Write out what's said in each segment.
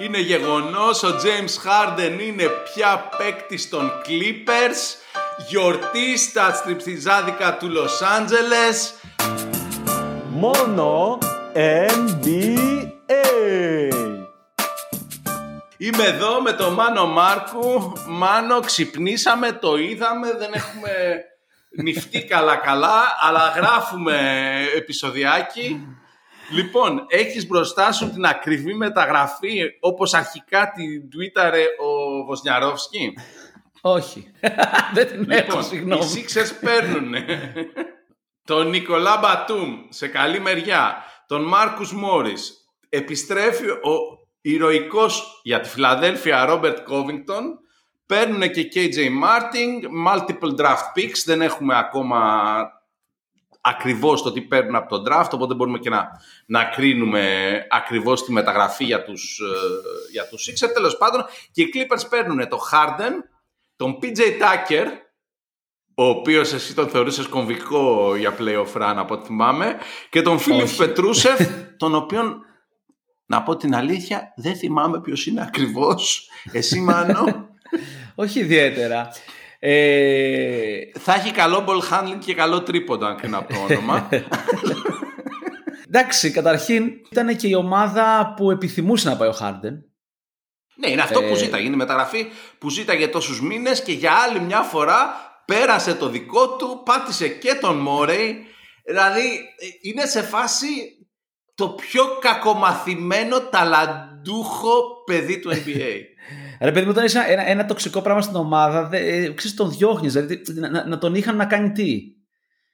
Είναι γεγονός, ο James Harden είναι πια παίκτη των Clippers. Γιορτή στα στριψιζάδικα του Λος Άντζελες. Μόνο NBA. Είμαι εδώ με τον Μάνο Μάρκου. Μάνο, ξυπνήσαμε, το είδαμε, δεν έχουμε νυχτεί καλά καλά, αλλά γράφουμε επεισοδιάκι. Λοιπόν, έχεις μπροστά σου την ακριβή μεταγραφή όπως αρχικά την τουίταρε ο Βοσνιαρόφσκι; Όχι. Δεν την έχω, Λοιπόν, οι συγγνώμη. Sixers παίρνουν τον Νικολά Μπατούμ σε καλή μεριά, τον Μάρκους Μόρις. Επιστρέφει ο ηρωικός για τη Φιλαδέλφια Ρόμπερτ Κόβινγκτον. Παίρνουν και KJ Martin, multiple draft picks. Δεν έχουμε ακόμα ακριβώς το τι παίρνουν από τον draft, οπότε μπορούμε και να, να κρίνουμε ακριβώς τη μεταγραφή για τους, ε, για τους Sixers. Τέλος πάντων, και οι Clippers παίρνουν το Harden, τον PJ Tucker, ο οποίος εσύ τον θεωρούσες κομβικό για playoff run από ό,τι θυμάμαι, και τον Φίλιπ Όχι. Πετρούσεφ, τον οποίον, να πω την αλήθεια, δεν θυμάμαι ποιος είναι ακριβώς. Εσύ, Μάνο, Όχι ιδιαίτερα. Ε, θα έχει καλό ball handling και καλό τρίποντα, αν κρίνω από το όνομα. εντάξει, καταρχήν ήταν και η ομάδα που επιθυμούσε να πάει ο Χάρντεν. Ναι, είναι αυτό που Ε, ζήταγε. Είναι η μεταγραφή που ζήταγε τόσους μήνες και για άλλη μια φορά πέρασε το δικό του, πάτησε και τον Μόρεϊ. Δηλαδή ε, είναι σε φάση το πιο κακομαθημένο ταλαντούχο παιδί του NBA. Ρε παιδί μου, όταν είσαι ένα, ένα τοξικό πράγμα στην ομάδα, δε, ε, ξέρεις, τον διώχνεις, δηλαδή να, να, να τον είχαν να κάνει τι.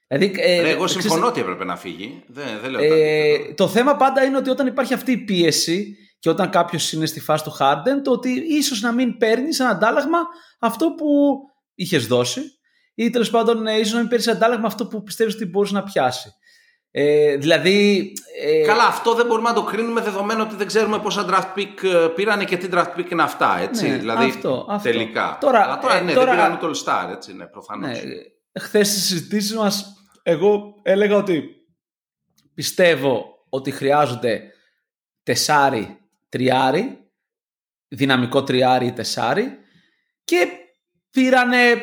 Δηλαδή, ε, Ρε, εγώ ξέρεις, συμφωνώ ότι έπρεπε να φύγει. Δεν, δεν λέω Ε, κάτι. τέτοιο. το θέμα πάντα είναι ότι όταν υπάρχει αυτή η πίεση και όταν κάποιος είναι στη φάση του Harden, το ότι ίσως να μην παίρνει σαν αντάλλαγμα αυτό που είχες δώσει, ή τέλος πάντων ίσως να μην παίρνεις αντάλλαγμα αυτό που πιστεύεις ότι μπορείς να πιάσει. Ε, δηλαδή. Ε, Καλά, αυτό δεν μπορούμε να το κρίνουμε δεδομένου ότι δεν ξέρουμε πόσα draft pick ε, πήρανε και τι draft pick είναι αυτά. Έτσι. Ναι, δηλαδή, αυτό, αυτό. τελικά. Τώρα, Αλλά τώρα ε, ναι, τώρα- δεν πήραν ούτε All Star, έτσι, ναι, προφανώς. Ναι, χθες στις συζητήσεις μας, εγώ έλεγα ότι πιστεύω ότι χρειάζονται τεσάρι, τριάρι, δυναμικό τριάρι ή τεσάρι και πήρανε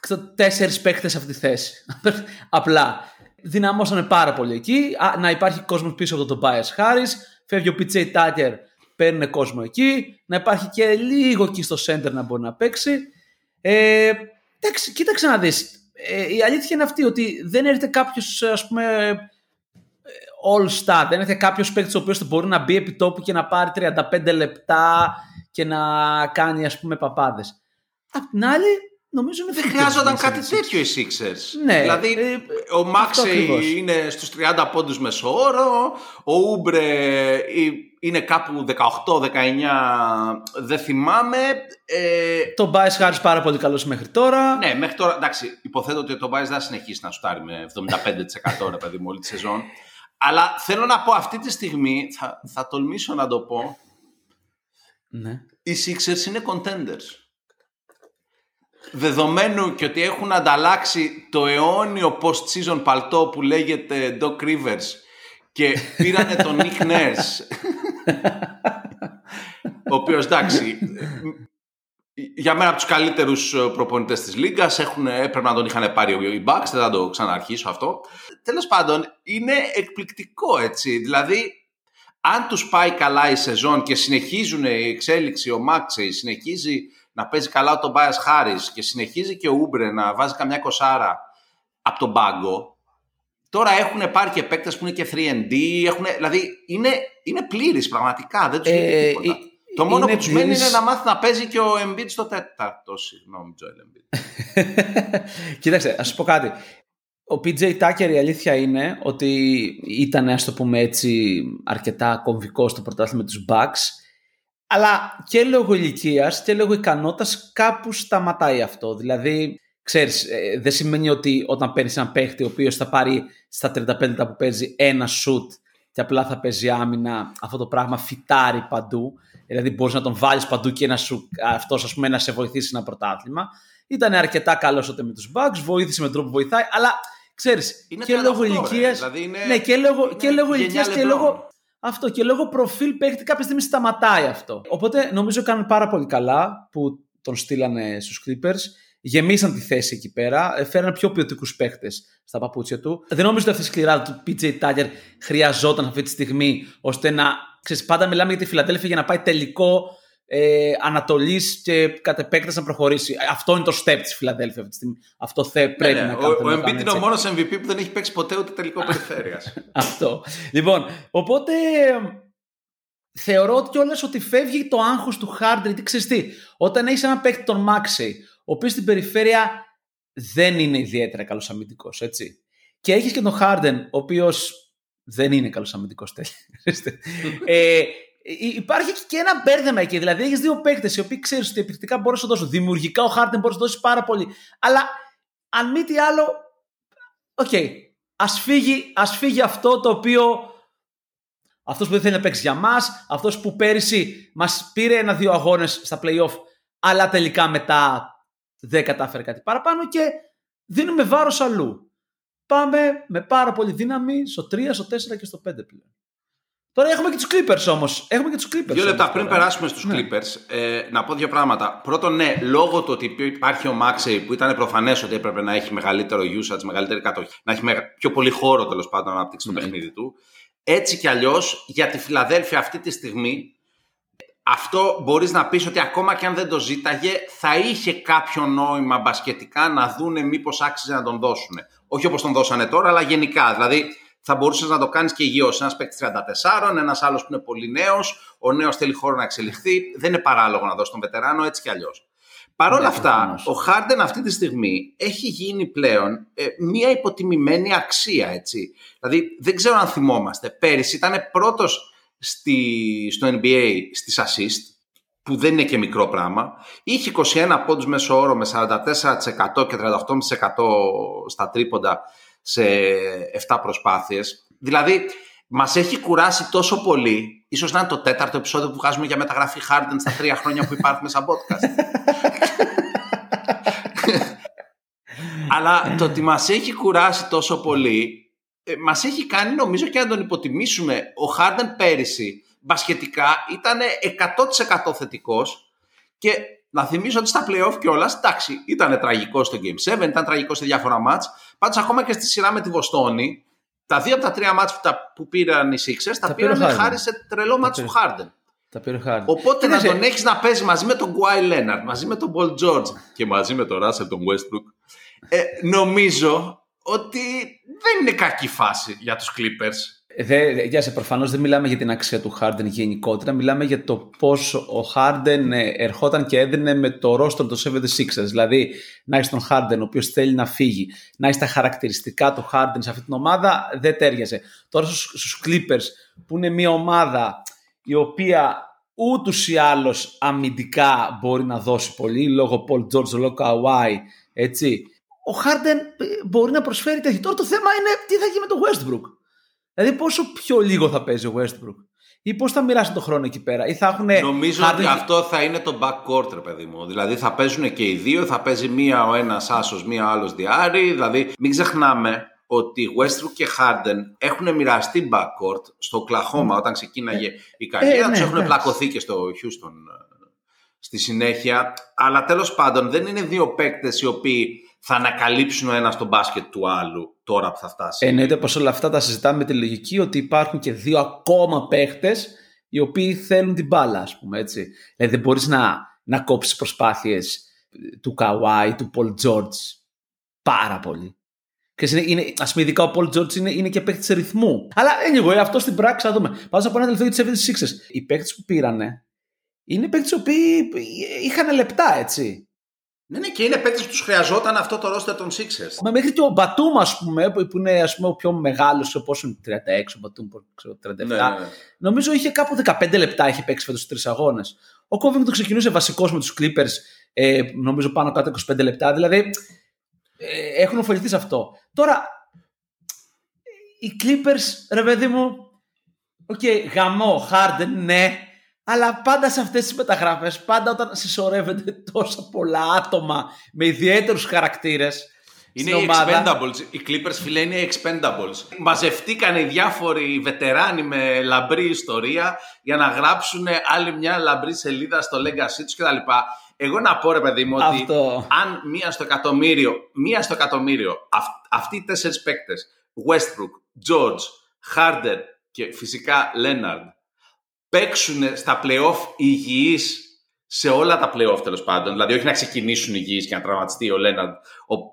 ξέρω, τέσσερις παίκτες σε αυτή τη θέση. Απλά δυναμώσανε πάρα πολύ εκεί. Α, να υπάρχει κόσμος πίσω από τον Tobias Harris. Φεύγει ο PJ Tucker, παίρνουν κόσμο εκεί. Να υπάρχει και λίγο εκεί στο center να μπορεί να παίξει. Ε, εντάξει, κοίταξε να δεις. Ε, η αλήθεια είναι αυτή ότι δεν έρχεται κάποιος ας πούμε all star. Δεν έρχεται κάποιος παίκτης ο οποίος θα μπορεί να μπει επί τόπου και να πάρει 35 λεπτά και να κάνει ας πούμε παπάδες. Απ' την άλλη νομίζω είναι Δεν φύγει χρειάζονταν η κάτι συζήτηση. τέτοιο οι Sixers. Ναι, δηλαδή, ε, ο Μάξεϊ ακριβώς. είναι στους 30 πόντους μεσόωρο, ο Ούμπρε ε, είναι κάπου 18-19, δεν θυμάμαι. Ε, Το Bias Harris πάρα πολύ καλός μέχρι τώρα. ναι, μέχρι τώρα, εντάξει, υποθέτω ότι το Bias δεν θα συνεχίσει να σουτάρει με 75% ρε παιδί μου όλη τη σεζόν. Αλλά θέλω να πω αυτή τη στιγμή, θα, θα τολμήσω να το πω, Ναι. οι Sixers είναι contenders. Δεδομένου και ότι έχουν ανταλλάξει το αιώνιο post-season παλτό που λέγεται Doc Rivers και πήρανε τον Nick Nurse ο οποίος εντάξει για μένα από τους καλύτερους προπονητές της Λίγκας έχουν, έπρεπε να τον είχαν πάρει οι Bucks δεν θα το ξαναρχίσω αυτό. Τέλος πάντων είναι εκπληκτικό έτσι. Δηλαδή αν τους πάει καλά η σεζόν και συνεχίζουν η εξέλιξη, ο Μάξεϊ συνεχίζει να παίζει καλά ο Τομπάιας Χάρης και συνεχίζει και ο Ούμπρε να βάζει καμιά κοσάρα από τον πάγκο, τώρα έχουν πάρει και παίκτες που είναι και 3D, έχουν, δηλαδή είναι, είναι πλήρης πραγματικά, δεν τους λείπει Ε, τίποτα. ε, Το μόνο είναι που τους μένει πλήρης. είναι να μάθει να παίζει και ο Embiid στο τέταρτο, συγγνώμη Τζοέλ Embiid. Κοίταξε, ας σου πω κάτι. Ο PJ Tucker η αλήθεια είναι ότι ήταν, ας το πούμε έτσι, αρκετά κομβικός στο πρωτάθλημα με τους Bucks, αλλά και λόγω ηλικίας και λόγω ικανότητας κάπου σταματάει αυτό. Δηλαδή, ξέρεις, ε, δεν σημαίνει ότι όταν παίρνεις έναν παίχτη ο οποίος θα πάρει στα 35 λεπτά που παίζει ένα shoot και απλά θα παίζει άμυνα, αυτό το πράγμα φυτάρει παντού. Δηλαδή, μπορείς να τον βάλεις παντού και να σου, αυτός, ας πούμε, να σε βοηθήσει ένα πρωτάθλημα. Ήταν αρκετά καλός τότε με τους Bucks, βοήθησε με τρόπο που βοηθάει, αλλά ξέρεις, Είναι και 38, λόγω ρε, ηλικία. δηλαδή είναι- ναι, και λόγω, είναι και λόγω γενιά ηλικίας και LeBron. λόγω. Αυτό και λόγω προφίλ παίχτη κάποια στιγμή σταματάει αυτό. Οπότε νομίζω κάνουν πάρα πολύ καλά που τον στείλανε στους Clippers. Γεμίσαν τη θέση εκεί πέρα. ε, Φέραν πιο ποιοτικούς παίχτες στα παπούτσια του. Δεν νομίζω ότι αυτή η σκληράδα του PJ Tucker χρειαζόταν αυτή τη στιγμή ώστε να. Ξέρεις, πάντα μιλάμε για τη Φιλαδέλφια για να πάει τελικό ε, Ανατολής και κατ' επέκταση να προχωρήσει. Αυτό είναι το step της Φιλαδέλφια αυτή τη στιγμή. Αυτό θε, πρέπει Ναι, να ναι. κάνει. Ο, θέλει ο να Embiid κάνει, είναι ο έτσι. μόνος MVP που δεν έχει παίξει ποτέ ούτε τελικό περιφέρειας. Αυτό. Λοιπόν, οπότε θεωρώ ότι κιόλας ότι φεύγει το άγχος του Harden. Γιατί ξέρεις τι, όταν έχεις ένα παίκτη τον Maxey, ο οποίος στην περιφέρεια δεν είναι ιδιαίτερα καλός αμυντικός, έτσι. Και έχεις και τον Harden, ο οποίος δεν είναι καλός αμυντικός τέλει. ε, υ- υπάρχει και ένα μπέρδεμα εκεί. Δηλαδή, έχεις δύο παίκτες οι οποίοι ξέρεις ότι επιθετικά μπορείς να σου δώσουν. Δημιουργικά ο Harden μπορείς να σου δώσεις πάρα πολύ. Αλλά αν μη τι άλλο, οκ. Ας, φύγει, ας φύγει αυτό το οποίο αυτός που δεν θέλει να παίξει για μας, αυτός που πέρυσι μας πήρε ένα-δύο αγώνες στα play-off, αλλά τελικά μετά δεν κατάφερε κάτι παραπάνω και δίνουμε βάρος αλλού. Πάμε με πάρα πολύ δύναμη στο 3, στο 4 και στο 5 πλέον. Τώρα έχουμε και τους Clippers όμως. Έχουμε και τους Clippers. Δύο λεπτά όμως πριν τώρα. περάσουμε στους Ναι. Clippers, ε, να πω δύο πράγματα. Πρώτον, ναι, λόγω του ότι υπάρχει ο Μάξεϊ που ήταν προφανές ότι έπρεπε να έχει μεγαλύτερο usage, μεγαλύτερη κατοχή, να έχει μεγα- πιο πολύ χώρο τέλος πάντων να αναπτύξει το Ναι. παιχνίδι του. Έτσι κι αλλιώς για τη Φιλαδέλφια αυτή τη στιγμή, αυτό μπορείς να πεις ότι ακόμα και αν δεν το ζήταγε, θα είχε κάποιο νόημα μπασκετικά να δούνε μήπως άξιζε να τον δώσουν. Όχι όπως τον δώσανε τώρα, αλλά γενικά. Δηλαδή, θα μπορούσες να το κάνεις και υγιώς. Ένας παίκτης 34, ένας άλλος που είναι πολύ νέος, ο νέος θέλει χώρο να εξελιχθεί. Δεν είναι παράλογο να δώσεις τον βετεράνο έτσι κι αλλιώς. Παρ' όλα Ναι, αυτά, προφανώς. ο Χάρντεν αυτή τη στιγμή έχει γίνει πλέον ε, μία υποτιμημένη αξία, έτσι. Δηλαδή, δεν ξέρω αν θυμόμαστε. Πέρυσι ήταν πρώτος στη, στο NBA στις assist, που δεν είναι και μικρό πράγμα. Είχε 21 πόντους μέσω όρο με 44% και 38% στα τρίποντα σε 7 προσπάθειες. Δηλαδή, μας έχει κουράσει τόσο πολύ, ίσως να είναι το τέταρτο επεισόδιο που βγάζουμε για μεταγραφή Harden στα τρία χρόνια που υπάρχουμε σαν podcast. Αλλά το ότι μας έχει κουράσει τόσο πολύ, ε, μας έχει κάνει νομίζω και να τον υποτιμήσουμε. Ο Χάρντεν πέρυσι, μπασκετικά, ήταν 100% θετικός και να θυμίσω ότι στα playoff κιόλας, εντάξει, ήταν τραγικό στο Game 7, ήταν τραγικό σε διάφορα μάτς. Πάντως ακόμα και στη σειρά με τη Βοστόνη, τα δύο από τα τρία μάτς που, τα, που πήραν οι Sixers, τα, Τα πήρε ο πήραν Harden. χάρη σε τρελό μάτς του πήρε. Χάρντεν. Τα πήρε ο Harden. Οπότε να Κοίταξε, τον έχεις να παίζεις μαζί με τον Γκουάι Λέναρτ, μαζί με τον Πολ Τζόρτζ και μαζί με τον Ράσελ τον Westbrook. Ε, νομίζω ότι δεν είναι κακή φάση για τους Clippers. Δε, δε- για σε προφανώς δεν μιλάμε για την αξία του Harden γενικότερα, μιλάμε για το πώς ο Harden ε, ερχόταν και έδινε με το roster των 76ers. Δηλαδή, να έχεις τον Harden ο οποίος θέλει να φύγει, να έχεις τα χαρακτηριστικά του Harden σε αυτή την ομάδα, δεν τέριαζε. Τώρα στους, στους Clippers, που είναι μια ομάδα η οποία ούτως ή άλλως αμυντικά μπορεί να δώσει πολύ, λόγω Paul George, λόγω Kawhi, έτσι. Ο Harden ε, μπορεί να προσφέρει τέτοιο. Τώρα το θέμα είναι τι θα γίνει με τον Westbrook. Δηλαδή πόσο πιο λίγο θα παίζει ο Westbrook; Ή πώς θα μοιράσει τον χρόνο εκεί πέρα; Ή θα έχουν. Νομίζω ότι αυτό θα είναι το backcourt, ρε παιδί μου. Δηλαδή θα παίζουν και οι δύο, θα παίζει μία ο ένας άσος, μία ο άλλος διάρρη. Δηλαδή μην ξεχνάμε ότι Westbrook και Harden έχουν μοιραστεί backcourt στο Oklahoma όταν ξεκίναγε η καριέρα Ε, τους. ναι, Έχουν εντάξει. πλακωθεί και στο Houston ε, στη συνέχεια. Αλλά τέλος πάντων δεν είναι δύο παίκτες οι οποίοι θα ανακαλύψουν ο ένας τον μπάσκετ του άλλου τώρα που θα φτάσει. Εννοείται πως όλα αυτά τα συζητάμε με τη λογική ότι υπάρχουν και δύο ακόμα παίχτες οι οποίοι θέλουν την μπάλα, ας πούμε έτσι. Δηλαδή δεν μπορείς να, να κόψεις προσπάθειες του Καουάι, του Πολ Τζόρτζ πάρα πολύ. Και είναι, είναι, ας πούμε, ειδικά ο Πολ Τζόρτζ είναι, είναι και παίχτης ρυθμού. Αλλά anyway, αυτό στην πράξη θα δούμε. Πάω να πω ένα τελευταίο για τι 76ers. Οι παίχτες που πήρανε είναι παίχτες οι οποίοι είχαν λεπτά, έτσι. Ναι, ναι, και είναι παίκτες που τους χρειαζόταν αυτό το roster των Sixers. Μα μέχρι και ο Μπατούμ, ας πούμε, που που είναι ας πούμε, ο πιο μεγάλος, πόσο είναι 36, ο Μπατούμ, ξέρω, 37. Ναι, ναι, ναι. Νομίζω είχε κάπου 15 λεπτά είχε παίξει φέτος τρεις αγώνες. Ο Covington ξεκινούσε βασικός με τους Clippers, ε, νομίζω πάνω κάτω 25 λεπτά. Δηλαδή ε, έχουν ωφεληθεί σε αυτό. Τώρα, οι Clippers, ρε παιδί μου, οκ, γαμώ, Harden, ναι, αλλά πάντα σε αυτές τις μεταγραφές, πάντα όταν συσσωρεύονται τόσα πολλά άτομα με ιδιαίτερους χαρακτήρες, Είναι στην οι ομάδα. expendables. Οι Clippers, φίλε, είναι οι expendables. Μαζευτήκαν οι διάφοροι βετεράνοι με λαμπρή ιστορία για να γράψουν άλλη μια λαμπρή σελίδα στο legacy τους κτλ. Εγώ να πω, ρε παιδί μου, ότι Αυτό. αν μία στο εκατομμύριο, μία στο εκατομμύριο, αυ- αυτοί οι τέσσερις παίκτες, Westbrook, George, Harden και φυσικά Leonard, παίξουν στα playoff υγιείς σε όλα τα playoff τέλος πάντων. Δηλαδή, όχι να ξεκινήσουν υγιείς και να τραυματιστεί ο Λέναρντ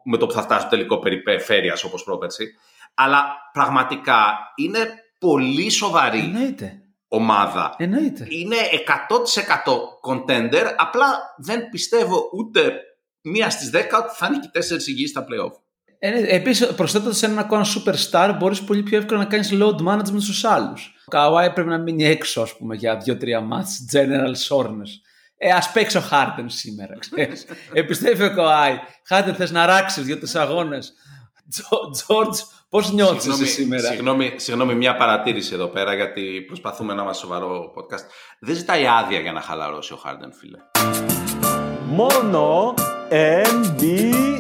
με το που θα φτάσει στο τελικό περιπέφερεια όπως πρόπερση. Αλλά πραγματικά είναι πολύ σοβαρή Εννοείται. ομάδα. Εννοείται. Είναι 100% contender, απλά δεν πιστεύω ούτε μία στις 10 ότι θα είναι και οι τέσσερις υγιείς στα playoff. Ε, Επίσης, προσθέτοντας έναν ακόμα superstar, μπορείς πολύ πιο εύκολα να κάνεις load management στους άλλους. Ο Καουάι πρέπει να μείνει έξω, ας πούμε, για δύο-τρία μάτς, general soreness. Ε, ας παίξει ο Χάρντεν σήμερα, ξέρεις. Επιστρέφει ο Καουάι. Χάρντεν, θες να ράξεις δύο-τρει αγώνες; Τζόρτζ, πώς νιώθεις εσύ σήμερα; συγγνώμη, συγγνώμη, μια παρατήρηση εδώ πέρα, γιατί προσπαθούμε να είμαστε σοβαρό podcast. Δεν ζητάει άδεια για να χαλαρώσει ο Χάρντεν, φίλε. Μόνο NBA.